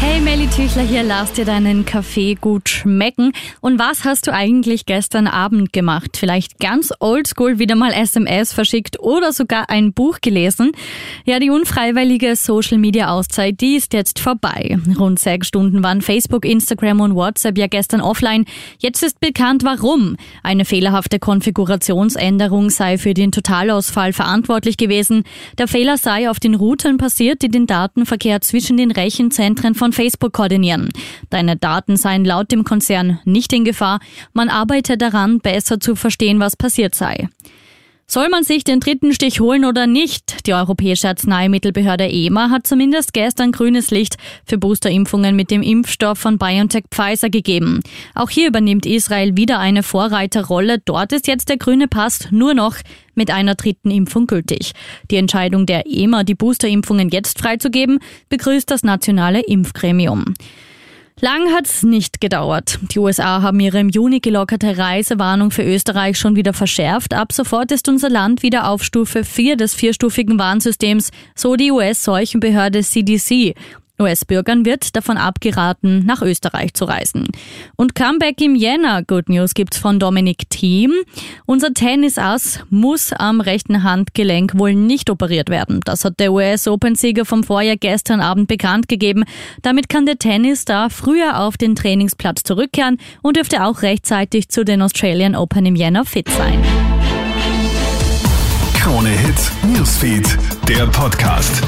Hey Melly Tüchler hier, lass dir deinen Kaffee gut schmecken. Und was hast du eigentlich gestern Abend gemacht? Vielleicht ganz oldschool wieder mal SMS verschickt oder sogar ein Buch gelesen? Ja, die unfreiwillige Social Media Auszeit, die ist jetzt vorbei. Rund sechs Stunden waren Facebook, Instagram und WhatsApp ja gestern offline. Jetzt ist bekannt, warum. Eine fehlerhafte Konfigurationsänderung sei für den Totalausfall verantwortlich gewesen. Der Fehler sei auf den Routern passiert, die den Datenverkehr zwischen den Rechenzentren von von Facebook koordinieren. Deine Daten seien laut dem Konzern nicht in Gefahr. Man arbeite daran, besser zu verstehen, was passiert sei. Soll man sich den dritten Stich holen oder nicht? Die Europäische Arzneimittelbehörde EMA hat zumindest gestern grünes Licht für Boosterimpfungen mit dem Impfstoff von BioNTech Pfizer gegeben. Auch hier übernimmt Israel wieder eine Vorreiterrolle. Dort ist jetzt der grüne Pass nur noch mit einer dritten Impfung gültig. Die Entscheidung der EMA, die Boosterimpfungen jetzt freizugeben, begrüßt das nationale Impfgremium. Lang hat's nicht gedauert. Die USA haben ihre im Juni gelockerte Reisewarnung für Österreich schon wieder verschärft. Ab sofort ist unser Land wieder auf Stufe 4 des vierstufigen Warnsystems, so die US-Seuchenbehörde CDC. US-Bürgern wird davon abgeraten, nach Österreich zu reisen. Und Comeback im Jänner. Good News gibt's von Dominik Thiem. Unser Tennisass muss am rechten Handgelenk wohl nicht operiert werden. Das hat der US-Open-Sieger vom Vorjahr gestern Abend bekannt gegeben. Damit kann der Tennisstar früher auf den Trainingsplatz zurückkehren und dürfte auch rechtzeitig zu den Australian Open im Jänner fit sein. Krone Hits, Newsfeed, der Podcast.